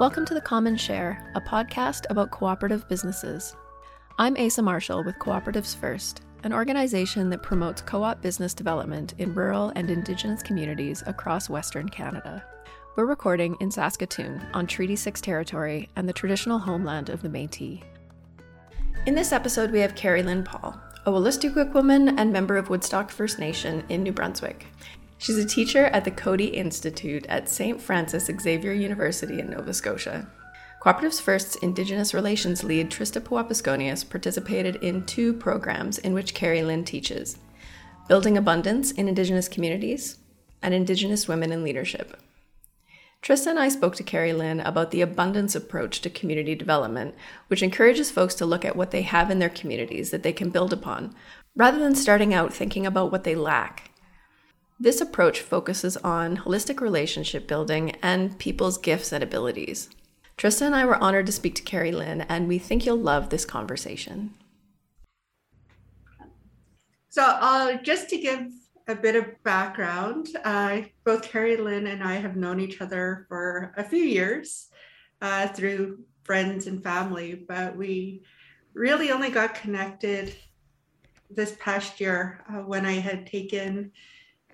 Welcome to The Common Share, a podcast about cooperative businesses. I'm Asa Marshall with Cooperatives First, an organization that promotes co op business development in rural and Indigenous communities across Western Canada. We're recording in Saskatoon on Treaty 6 territory and the traditional homeland of the Metis. In this episode, we have Karri-Lynn Paul, a Wolastoqiyik woman and member of Woodstock First Nation in New Brunswick. She's a teacher at the Coady Institute at St. Francis Xavier University in Nova Scotia. Cooperatives First's Indigenous Relations lead Trista Pewapisconias participated in two programs in which Karri-Lynn teaches Building Abundance in Indigenous Communities and Indigenous Women in Leadership. Trista and I spoke to Karri-Lynn about the abundance approach to community development, which encourages folks to look at what they have in their communities that they can build upon, rather than starting out thinking about what they lack. This approach focuses on holistic relationship building and people's gifts and abilities. Trista and I were honored to speak to Karri-Lynn, and we think you'll love this conversation. So, uh, just to give a bit of background, uh, both Karri-Lynn and I have known each other for a few years uh, through friends and family, but we really only got connected this past year uh, when I had taken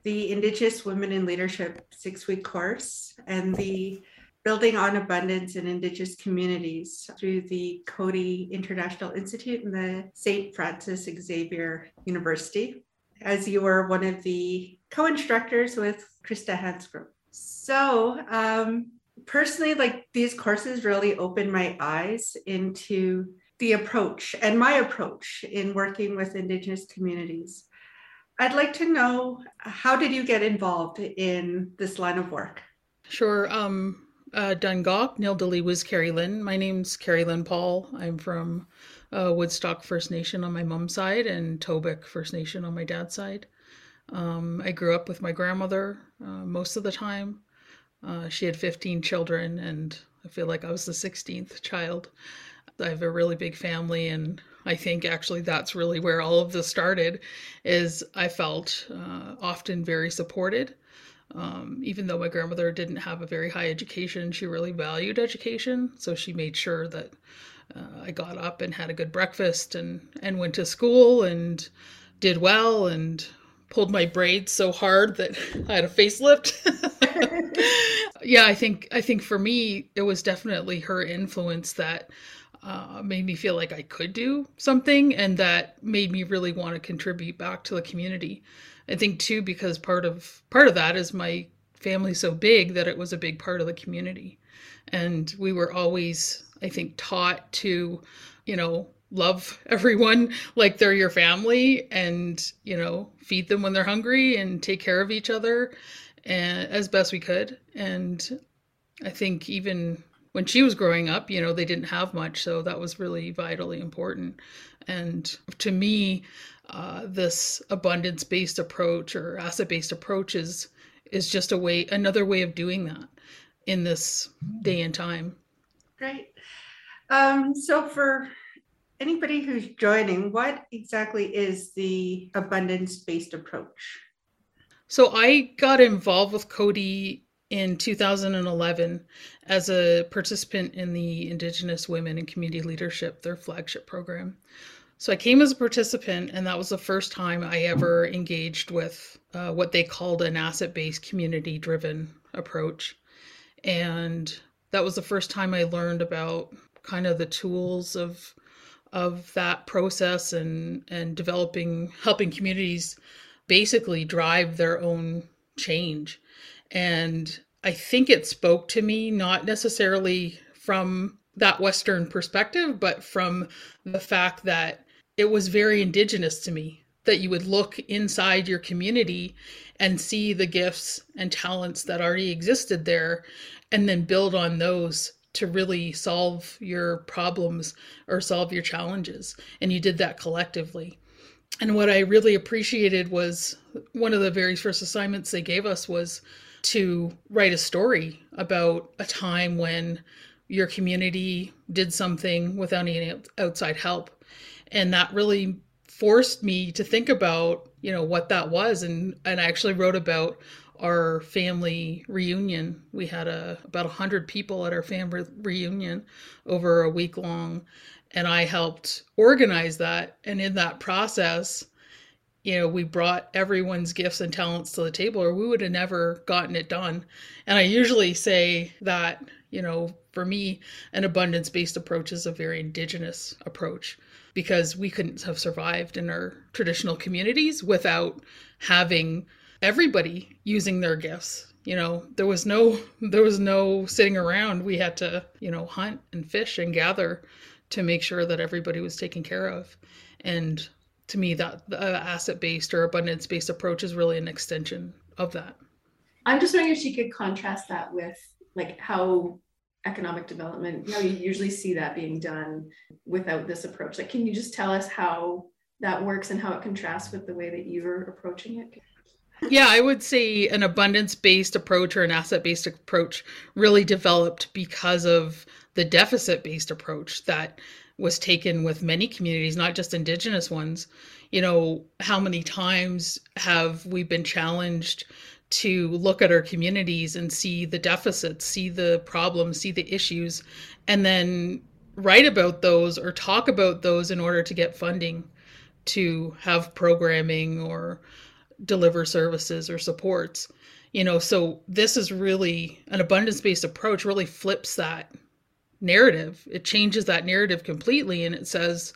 the Indigenous Women in Leadership six week course and the Building on Abundance in Indigenous Communities through the Coady International Institute and the St. Francis Xavier University, as you were one of the co instructors with Krista Hansgroup. So, um, personally, like these courses really opened my eyes into the approach and my approach in working with Indigenous communities. I'd like to know how did you get involved in this line of work? Sure. Um, uh, Dungok, Nildali was Karri-Lynn. My name's Karri-Lynn Paul. I'm from uh, Woodstock First Nation on my mom's side and Tobique First Nation on my dad's side. Um, I grew up with my grandmother uh, most of the time. Uh, she had 15 children, and I feel like I was the 16th child. I have a really big family, and I think actually that's really where all of this started. Is I felt uh, often very supported. Um, even though my grandmother didn't have a very high education, she really valued education. So she made sure that uh, I got up and had a good breakfast and, and went to school and did well and pulled my braids so hard that I had a facelift. yeah, I think I think for me it was definitely her influence that uh, made me feel like I could do something and that made me really want to contribute back to the community. I think too because part of part of that is my family so big that it was a big part of the community. And we were always I think taught to, you know, love everyone like they're your family and, you know, feed them when they're hungry and take care of each other and as best we could. And I think even when she was growing up, you know, they didn't have much, so that was really vitally important. And to me, uh, this abundance-based approach or asset-based approach is is just a way, another way of doing that in this day and time. Great. Um, so for anybody who's joining, what exactly is the abundance-based approach? So I got involved with Coady in 2011 as a participant in the Indigenous Women in Community Leadership, their flagship program. So I came as a participant, and that was the first time I ever engaged with uh, what they called an asset based community driven approach. And that was the first time I learned about kind of the tools of of that process and and developing helping communities basically drive their own change and I think it spoke to me, not necessarily from that Western perspective, but from the fact that it was very indigenous to me that you would look inside your community and see the gifts and talents that already existed there and then build on those to really solve your problems or solve your challenges. And you did that collectively. And what I really appreciated was one of the very first assignments they gave us was to write a story about a time when your community did something without any outside help. And that really forced me to think about, you know, what that was. And, and I actually wrote about our family reunion. We had a about 100 people at our family reunion over a week long and I helped organize that and in that process you know, we brought everyone's gifts and talents to the table, or we would have never gotten it done. And I usually say that, you know, for me, an abundance based approach is a very indigenous approach because we couldn't have survived in our traditional communities without having everybody using their gifts. You know there was no there was no sitting around. We had to you know hunt and fish and gather to make sure that everybody was taken care of. And to me that uh, asset based or abundance based approach is really an extension of that. I'm just wondering if she could contrast that with like how economic development you know you usually see that being done without this approach. Like can you just tell us how that works and how it contrasts with the way that you're approaching it? Yeah i would say an abundance based approach or an asset based approach really developed because of the deficit based approach that was taken with many communities, not just indigenous ones. You know, how many times have we been challenged to look at our communities and see the deficits, see the problems, see the issues, and then write about those or talk about those in order to get funding to have programming or deliver services or supports. You know, so this is really an abundance based approach, really flips that narrative. It changes that narrative completely and it says,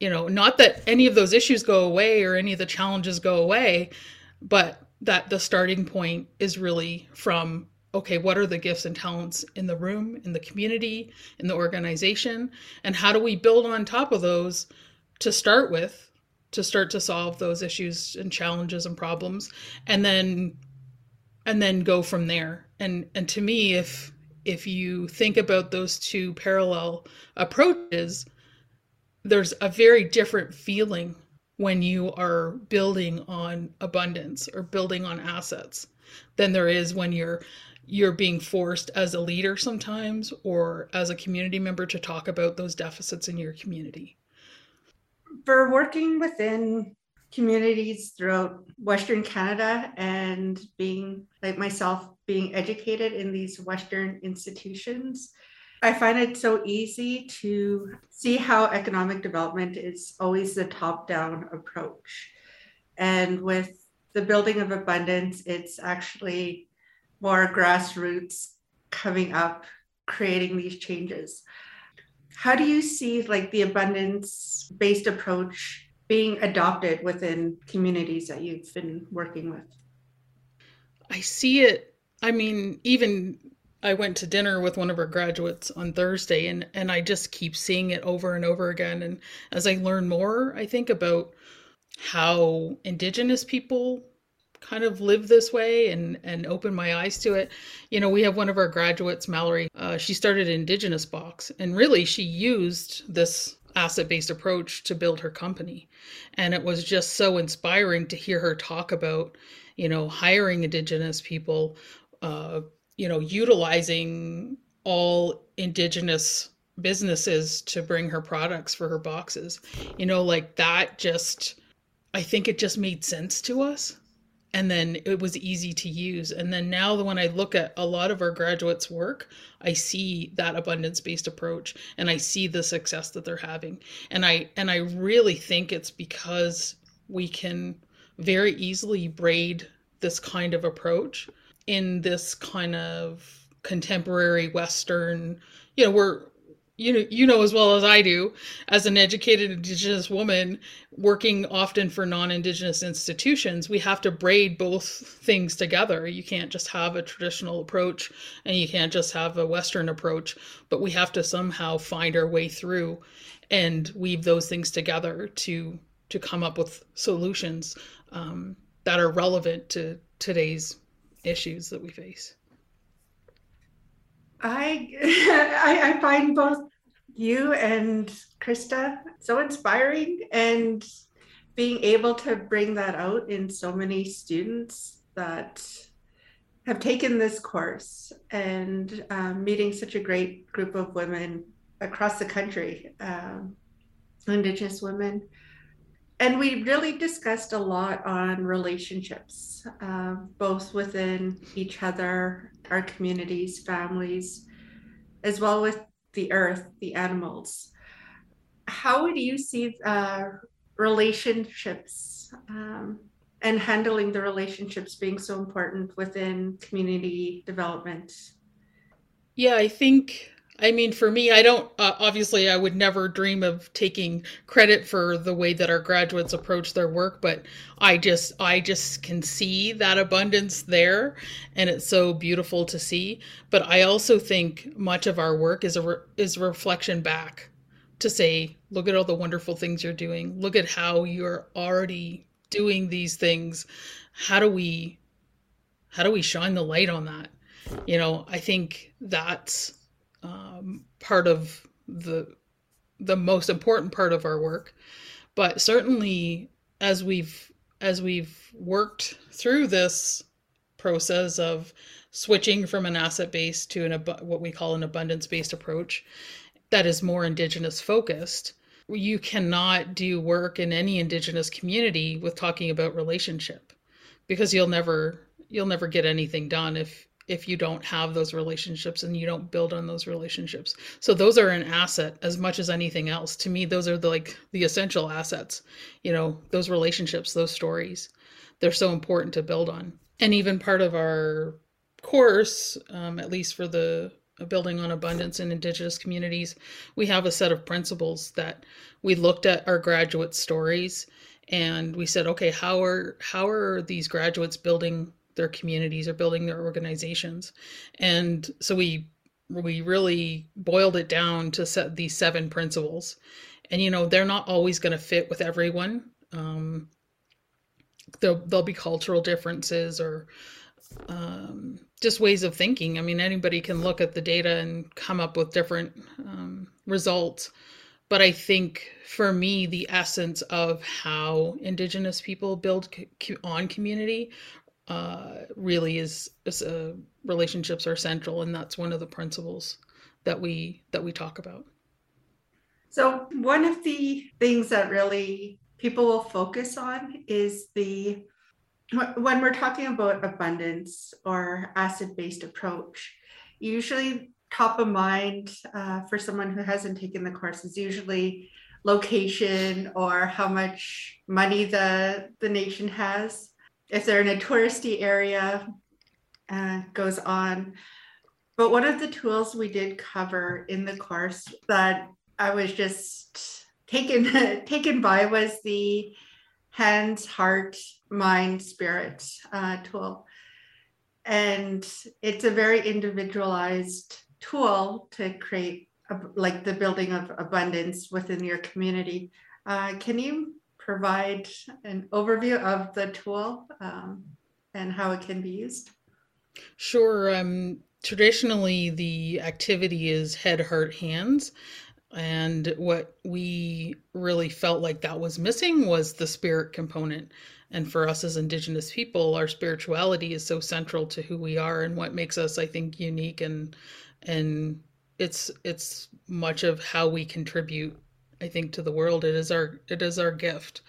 you know, not that any of those issues go away or any of the challenges go away, but that the starting point is really from okay, what are the gifts and talents in the room, in the community, in the organization, and how do we build on top of those to start with to start to solve those issues and challenges and problems and then and then go from there. And and to me if if you think about those two parallel approaches, there's a very different feeling when you are building on abundance or building on assets than there is when you're you're being forced as a leader sometimes or as a community member to talk about those deficits in your community. For working within communities throughout Western Canada and being like myself being educated in these Western institutions. I find it so easy to see how economic development is always the top down approach. And with the building of abundance, it's actually more grassroots coming up, creating these changes. How do you see like the abundance based approach being adopted within communities that you've been working with? I see it I mean, even I went to dinner with one of our graduates on Thursday and and I just keep seeing it over and over again and as I learn more, I think about how indigenous people kind of live this way and and open my eyes to it. You know, we have one of our graduates, Mallory. Uh, she started Indigenous Box, and really she used this asset-based approach to build her company, and it was just so inspiring to hear her talk about, you know, hiring Indigenous people, uh, you know, utilizing all indigenous businesses to bring her products for her boxes. You know, like that just, I think it just made sense to us. And then it was easy to use. And then now, when I look at a lot of our graduates' work, I see that abundance-based approach, and I see the success that they're having. And I and I really think it's because we can very easily braid this kind of approach in this kind of contemporary Western, you know, we're you know you know as well as I do as an educated indigenous woman working often for non-indigenous institutions we have to braid both things together you can't just have a traditional approach and you can't just have a western approach but we have to somehow find our way through and weave those things together to to come up with solutions um, that are relevant to today's issues that we face? I, I, I find both you and Krista so inspiring and being able to bring that out in so many students that have taken this course and um, meeting such a great group of women across the country, um, Indigenous women. And we really discussed a lot on relationships, uh, both within each other, our communities, families, as well with the earth, the animals. How would you see uh, relationships um, and handling the relationships being so important within community development? Yeah, I think I mean, for me, I don't, uh, obviously, I would never dream of taking credit for the way that our graduates approach their work, but I just, I just can see that abundance there and it's so beautiful to see. But I also think much of our work is a, re- is reflection back to say, look at all the wonderful things you're doing. Look at how you're already doing these things. How do we, how do we shine the light on that? You know, I think that's, um, part of the the most important part of our work. But certainly, as we've as we've worked through this process of switching from an asset based to an ab- what we call an abundance based approach that is more indigenous focused you cannot do work in any indigenous community with talking about relationship because you'll never you'll never get anything done if if you don't have those relationships and you don't build on those relationships. So those are an asset as much as anything else. To me, those are the like the essential assets. You know, those relationships, those stories, they're so important to build on. And even part of our course, um, at least for the building on abundance in indigenous communities, we have a set of principles that we looked at our graduate stories and we said, okay, how are how are these graduates building their communities or building their organizations. And so we we really boiled it down to set these seven principles. And you know, they're not always going to fit with everyone. Um, there'll, there'll be cultural differences or um, just ways of thinking. I mean, anybody can look at the data and come up with different um, results. But I think for me, the essence of how Indigenous people build co- on community uh, really is, is uh, relationships are central, and that's one of the principles that we that we talk about. So one of the things that really people will focus on is the when we're talking about abundance or asset-based approach. Usually, top of mind uh, for someone who hasn't taken the course is usually location or how much money the the nation has if they're in a touristy area, uh, goes on. But one of the tools we did cover in the course that I was just taken taken by was the hands, heart, mind, spirit uh, tool, and it's a very individualized tool to create a, like the building of abundance within your community. Uh, can you provide an overview of the tool um, and how it can be used? Sure. Um, traditionally, the activity is head, heart, hands. And what we really felt like that was missing was the spirit component. And for us as Indigenous people, our spirituality is so central to who we are and what makes us, I think, unique and and it's it's much of how we contribute I think to the world. It is our it is our gift,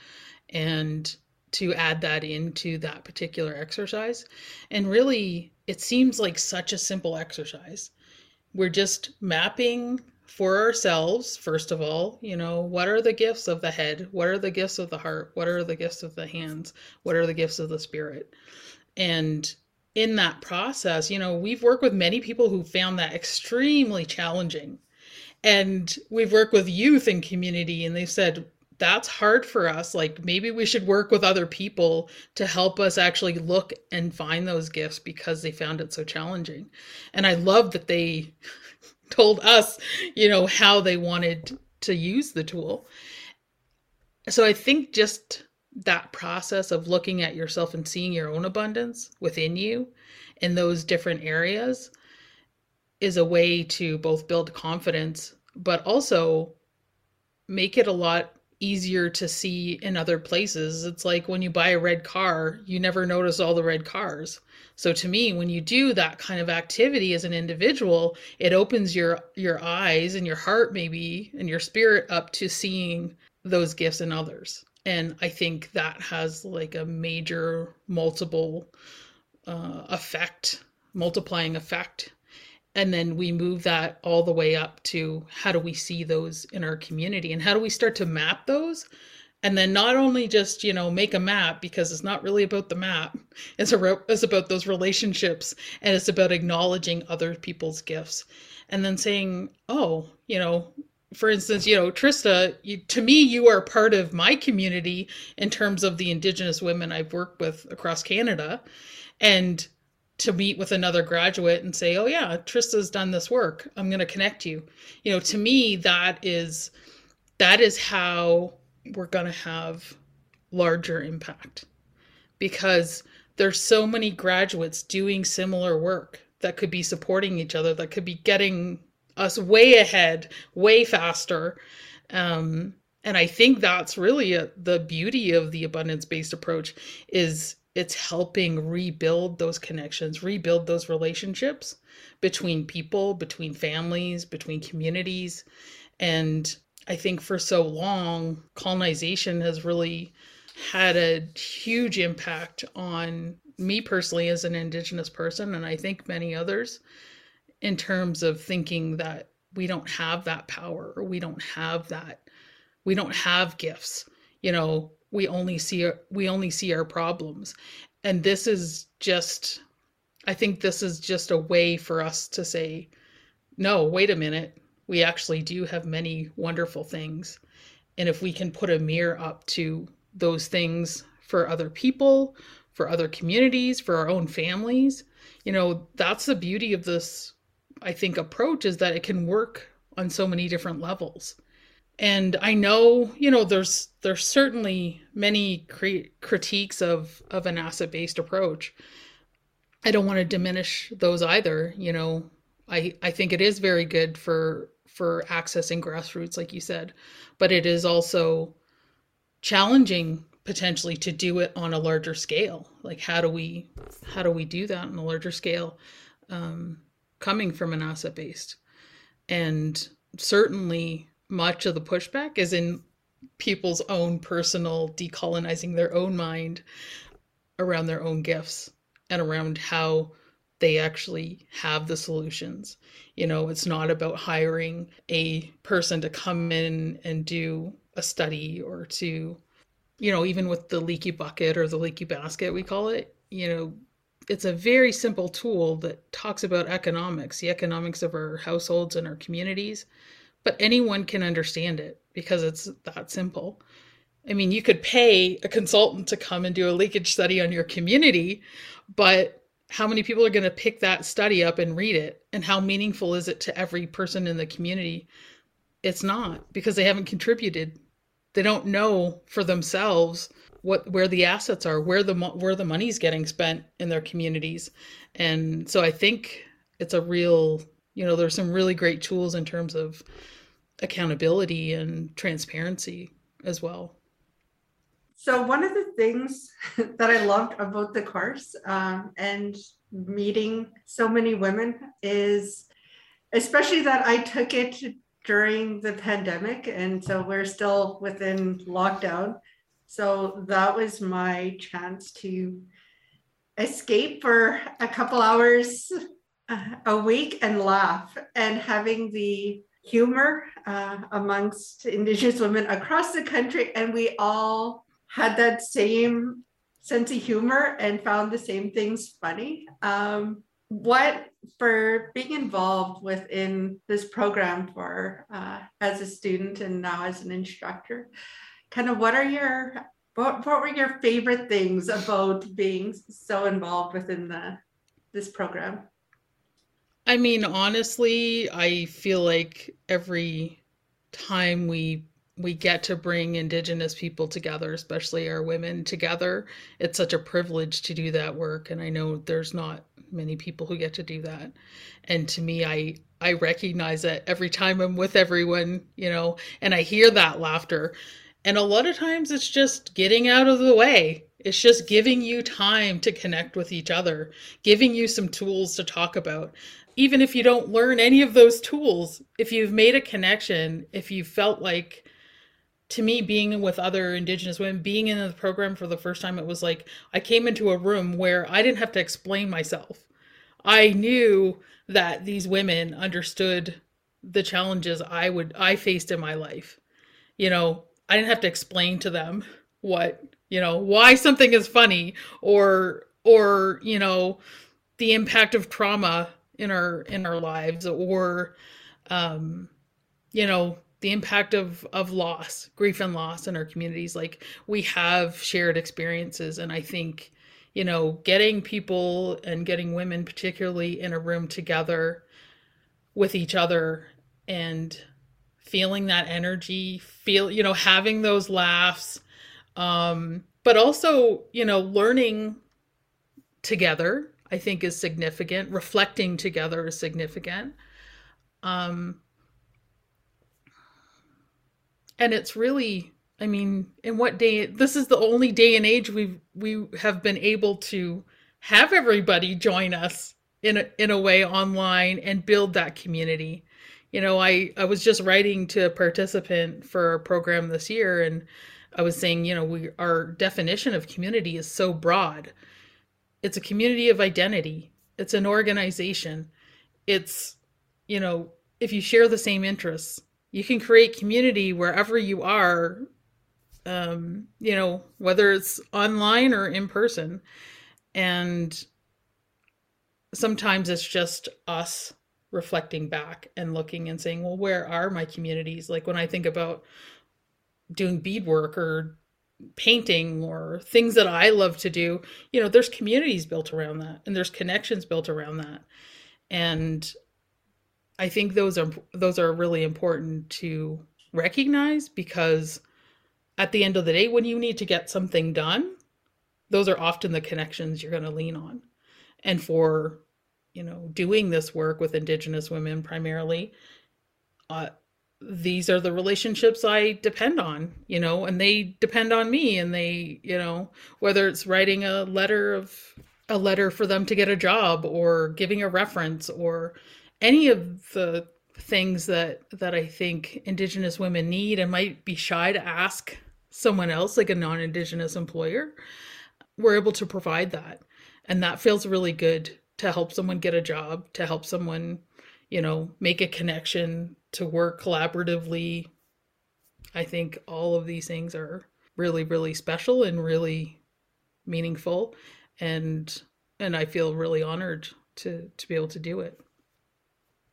and to add that into that particular exercise, and really, it seems like such a simple exercise. We're just mapping for ourselves first of all you know what are the gifts of the head? What are the gifts of the heart? What are the gifts of the hands? What are the gifts of the spirit? And in that process you know we've worked with many people who found that extremely challenging and we've worked with youth and community and they've said that's hard for us. Like maybe we should work with other people to help us actually look and find those gifts because they found it so challenging. And i love that they told us you know how they wanted to use the tool. So i think just that process of looking at yourself and seeing your own abundance within you in those different areas is a way to both build confidence but also make it a lot easier to see in other places. It's like when you buy a red car, you never notice all the red cars. So to me, when you do that kind of activity as an individual, it opens your your eyes and your heart maybe and your spirit up to seeing those gifts in others. and i think that has like a major multiple uh, effect multiplying effect and then we move that all the way up to how do we see those in our community and how do we start to map those? And then not only just you know make a map because it's not really about the map it's, a, it's about those relationships and it's about acknowledging other people's gifts. And then saying oh you know for instance you know trista you, to me you are part of my community in terms of the indigenous women i've worked with across canada. And to meet with another graduate and say, "Oh yeah, Trista's done this work. I'm going to connect you." You know, to me that is that is how we're going to have larger impact. Because there's so many graduates doing similar work that could be supporting each other, that could be getting us way ahead, way faster. Um, and I think that's really a, the beauty of the abundance based approach is it's helping rebuild those connections, rebuild those relationships between people, between families, between communities. And I think for so long, colonization has really had a huge impact on me personally as an Indigenous person, and I think many others, in terms of thinking that we don't have that power or we don't have that, we don't have gifts. You know, we only see we only see our problems. And this is just i think this is just a way for us to say no wait a minute. We actually do have many wonderful things. And if we can put a mirror up to those things for other people for other communities for our own families you know that's the beauty of this i think approach is that it can work on so many different levels and I know, you know, there's there's certainly many cre- critiques of of an asset based approach. I don't want to diminish those either. You know, I I think it is very good for for accessing grassroots, like you said, but it is also challenging potentially to do it on a larger scale. Like how do we how do we do that on a larger scale, um, coming from an asset based, and certainly much of the pushback is in people's own personal decolonizing their own mind around their own gifts and around how they actually have the solutions. You know, it's not about hiring a person to come in and do a study or to, you know, even with the leaky bucket or the leaky basket, we call it, you know, it's a very simple tool that talks about economics, the economics of our households and our communities, but anyone can understand it because it's that simple. I mean, you could pay a consultant to come and do a leakage study on your community, but how many people are going to pick that study up and read it? And how meaningful is it to every person in the community? It's not because they haven't contributed. They don't know for themselves what where the assets are, where the where the money's getting spent in their communities. And so I think it's a real, you know, there's some really great tools in terms of accountability and transparency as well. So, one of the things that I loved about the course um, and meeting so many women is, especially that I took it during the pandemic. And so we're still within lockdown. So, that was my chance to escape for a couple hours a week and laugh and having the humor uh, amongst Indigenous women across the country, and we all had that same sense of humor and found the same things funny. Um, what for being involved within this program for uh, as a student and now as an instructor, kind of what are your what, what were your favorite things about being so involved within the this program? I mean, honestly, I feel like every time we we get to bring indigenous people together, especially our women together, it's such a privilege to do that work and I know there's not many people who get to do that. And to me, I I recognize it every time I'm with everyone, you know, and I hear that laughter. And a lot of times it's just getting out of the way. It's just giving you time to connect with each other, giving you some tools to talk about. Even if you don't learn any of those tools, if you've made a connection, if you felt like to me being with other indigenous women being in the program for the first time it was like i came into a room where i didn't have to explain myself. I knew that these women understood the challenges i would i faced in my life. You know i didn't have to explain to them what you know why something is funny or or you know the impact of trauma in our in our lives or um you know the impact of of loss grief and loss in our communities. Like we have shared experiences and i think you know getting people and getting women particularly in a room together with each other and feeling that energy feel you know having those laughs um but also you know learning together i think is significant. Reflecting together is significant. Um and it's really i mean in what day this is the only day and age we we have been able to have everybody join us in a, in a way online and build that community. You know i i was just writing to a participant for a program this year and i was saying you know we our definition of community is so broad. It's a community of identity. It's an organization. It's you know if you share the same interests you can create community wherever you are um, you know whether it's online or in person. And sometimes it's just us reflecting back and looking and saying well where are my communities? Like when i think about doing beadwork or painting or things that i love to do you know there's communities built around that and there's connections built around that. And I think those are those are really important to recognize because at the end of the day when you need to get something done those are often the connections you're going to lean on. And for you know doing this work with indigenous women primarily uh, these are the relationships i depend on you know and they depend on me and they you know whether it's writing a letter of a letter for them to get a job or giving a reference or any of the things that that I think indigenous women need and might be shy to ask someone else like a non-indigenous employer we're able to provide that. And that feels really good to help someone get a job to help someone you know make a connection to work collaboratively i think all of these things are really really special and really meaningful and and i feel really honored to to be able to do it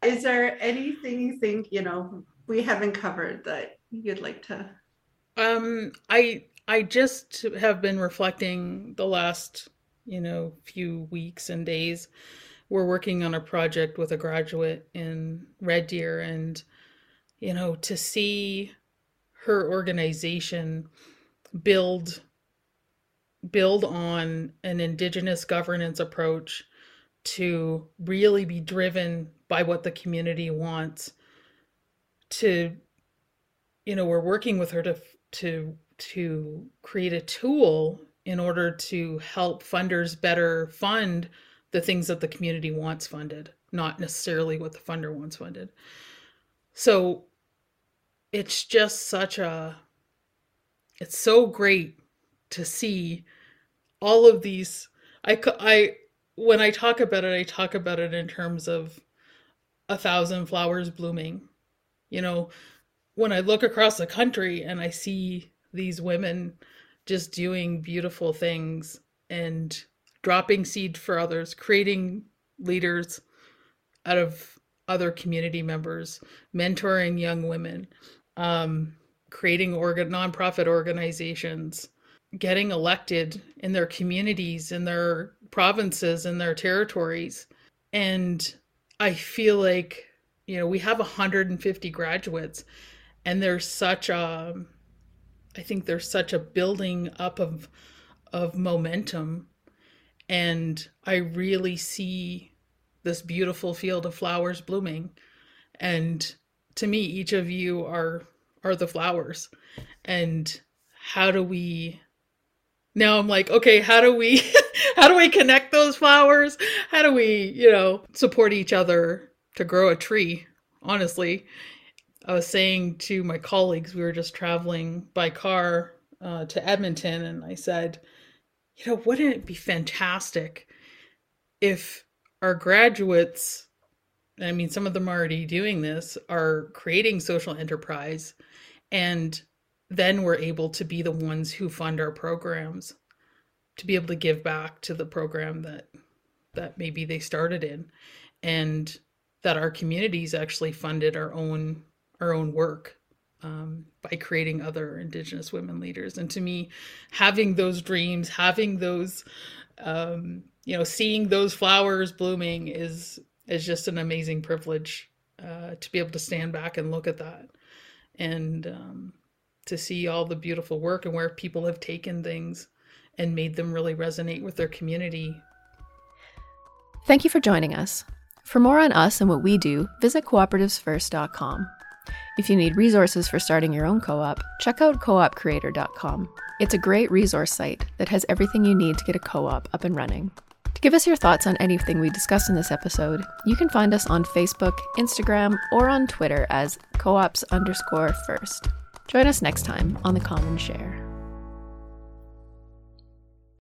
is there anything you think, you know, we haven't covered that you'd like to? Um, I I just have been reflecting the last, you know, few weeks and days. We're working on a project with a graduate in Red Deer and you know, to see her organization build build on an indigenous governance approach to really be driven by what the community wants to you know we're working with her to to to create a tool in order to help funders better fund the things that the community wants funded not necessarily what the funder wants funded so it's just such a it's so great to see all of these i i when I talk about it, I talk about it in terms of a thousand flowers blooming. You know, when I look across the country and I see these women just doing beautiful things and dropping seed for others, creating leaders out of other community members, mentoring young women, um, creating organ nonprofit organizations, getting elected in their communities, in their provinces, in their territories. And I feel like, you know, we have 150 graduates, and there's such a, I think there's such a building up of, of momentum. And I really see this beautiful field of flowers blooming. And to me, each of you are are the flowers. And how do we now I'm like, okay, how do we how do we connect those flowers? How do we, you know, support each other to grow a tree? Honestly, I was saying to my colleagues, we were just traveling by car uh, to Edmonton, and I said, you know, wouldn't it be fantastic if our graduates, I mean, some of them are already doing this, are creating social enterprise, and then we're able to be the ones who fund our programs to be able to give back to the program that that maybe they started in and that our communities actually funded our own our own work um, by creating other indigenous women leaders. And to me having those dreams having those um, you know seeing those flowers blooming is is just an amazing privilege uh, to be able to stand back and look at that and um, to see all the beautiful work and where people have taken things and made them really resonate with their community. Thank you for joining us. For more on us and what we do, visit cooperativesfirst.com. If you need resources for starting your own co op, check out coopcreator.com. It's a great resource site that has everything you need to get a co op up and running. Give us your thoughts on anything we discussed in this episode, you can find us on Facebook, Instagram, or on Twitter as coops underscore first. Join us next time on The Common Share.